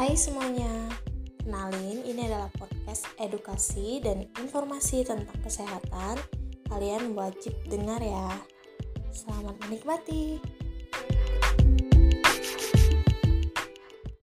Hai semuanya, kenalin ini adalah podcast edukasi dan informasi tentang kesehatan. Kalian wajib dengar ya. Selamat menikmati.